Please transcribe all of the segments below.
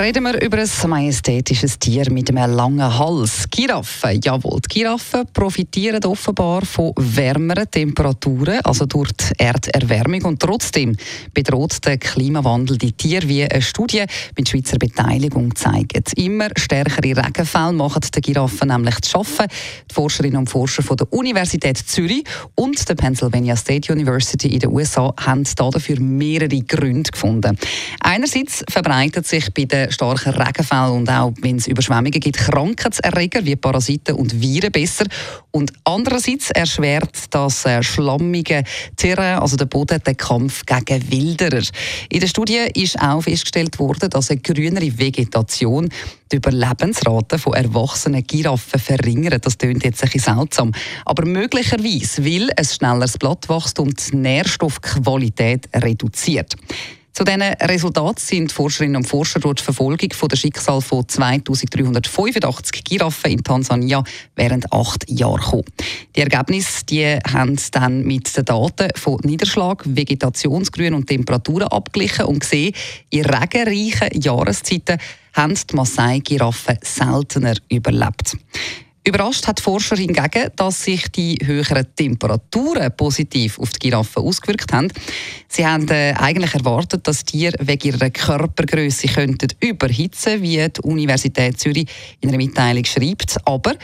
reden wir über ein majestätisches Tier mit einem langen Hals. Giraffen. Jawohl, die Giraffen profitieren offenbar von wärmeren Temperaturen, also durch die Erderwärmung. Und trotzdem bedroht der Klimawandel die Tiere, wie eine Studie mit Schweizer Beteiligung zeigt. Immer stärkere Regenfälle machen die Giraffen nämlich zu schaffen. Die Forscherinnen und Forscher von der Universität Zürich und der Pennsylvania State University in den USA haben dafür mehrere Gründe gefunden. Einerseits verbreitet sich bei den den starken Regenfällen und auch wenn es Überschwemmungen gibt, Krankheitserreger wie Parasiten und Viren besser. Und andererseits erschwert das äh, schlammige Terrain, also der Boden, den Kampf gegen Wilderer. In der Studie ist auch festgestellt worden, dass eine grünere Vegetation die Überlebensrate von erwachsenen Giraffen verringert. Das klingt jetzt ein bisschen seltsam. Aber möglicherweise, weil ein schnelleres Blattwachstum die Nährstoffqualität reduziert. Zu diesen Resultaten sind Forscherinnen und Forscher durch die Verfolgung von der Schicksal von 2385 Giraffen in Tansania während acht Jahren gekommen. Die Ergebnisse die haben dann mit den Daten von Niederschlag, Vegetationsgrün und Temperaturen abgeglichen und gesehen, in regenreichen Jahreszeiten haben die Maasai-Giraffen seltener überlebt. Überrascht hat Forscher hingegen, dass sich die höheren Temperaturen positiv auf die Giraffen ausgewirkt haben. Sie haben äh, eigentlich erwartet, dass Tiere wegen ihrer Körpergröße könnten überhitzen, wie die Universität Zürich in einer Mitteilung schreibt. Aber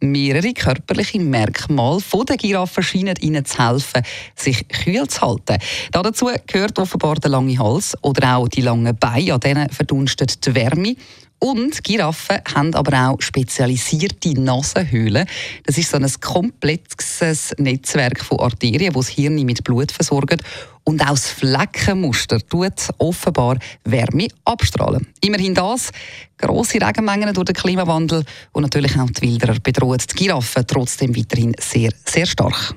mehrere körperliche Merkmale der Giraffe scheinen ihnen zu helfen, sich kühl zu halten. Dazu gehört offenbar der lange Hals oder auch die langen Beine, an denen verdunstet die Wärme. Und Giraffen haben aber auch spezialisierte Nasenhöhlen. Das ist so ein komplexes Netzwerk von Arterien, das das Hirn mit Blut versorgt. Und auch das Fleckenmuster tut offenbar Wärme abstrahlen. Immerhin das. Grosse Regenmengen durch den Klimawandel und natürlich auch die Wilderer bedroht die Giraffen trotzdem weiterhin sehr, sehr stark.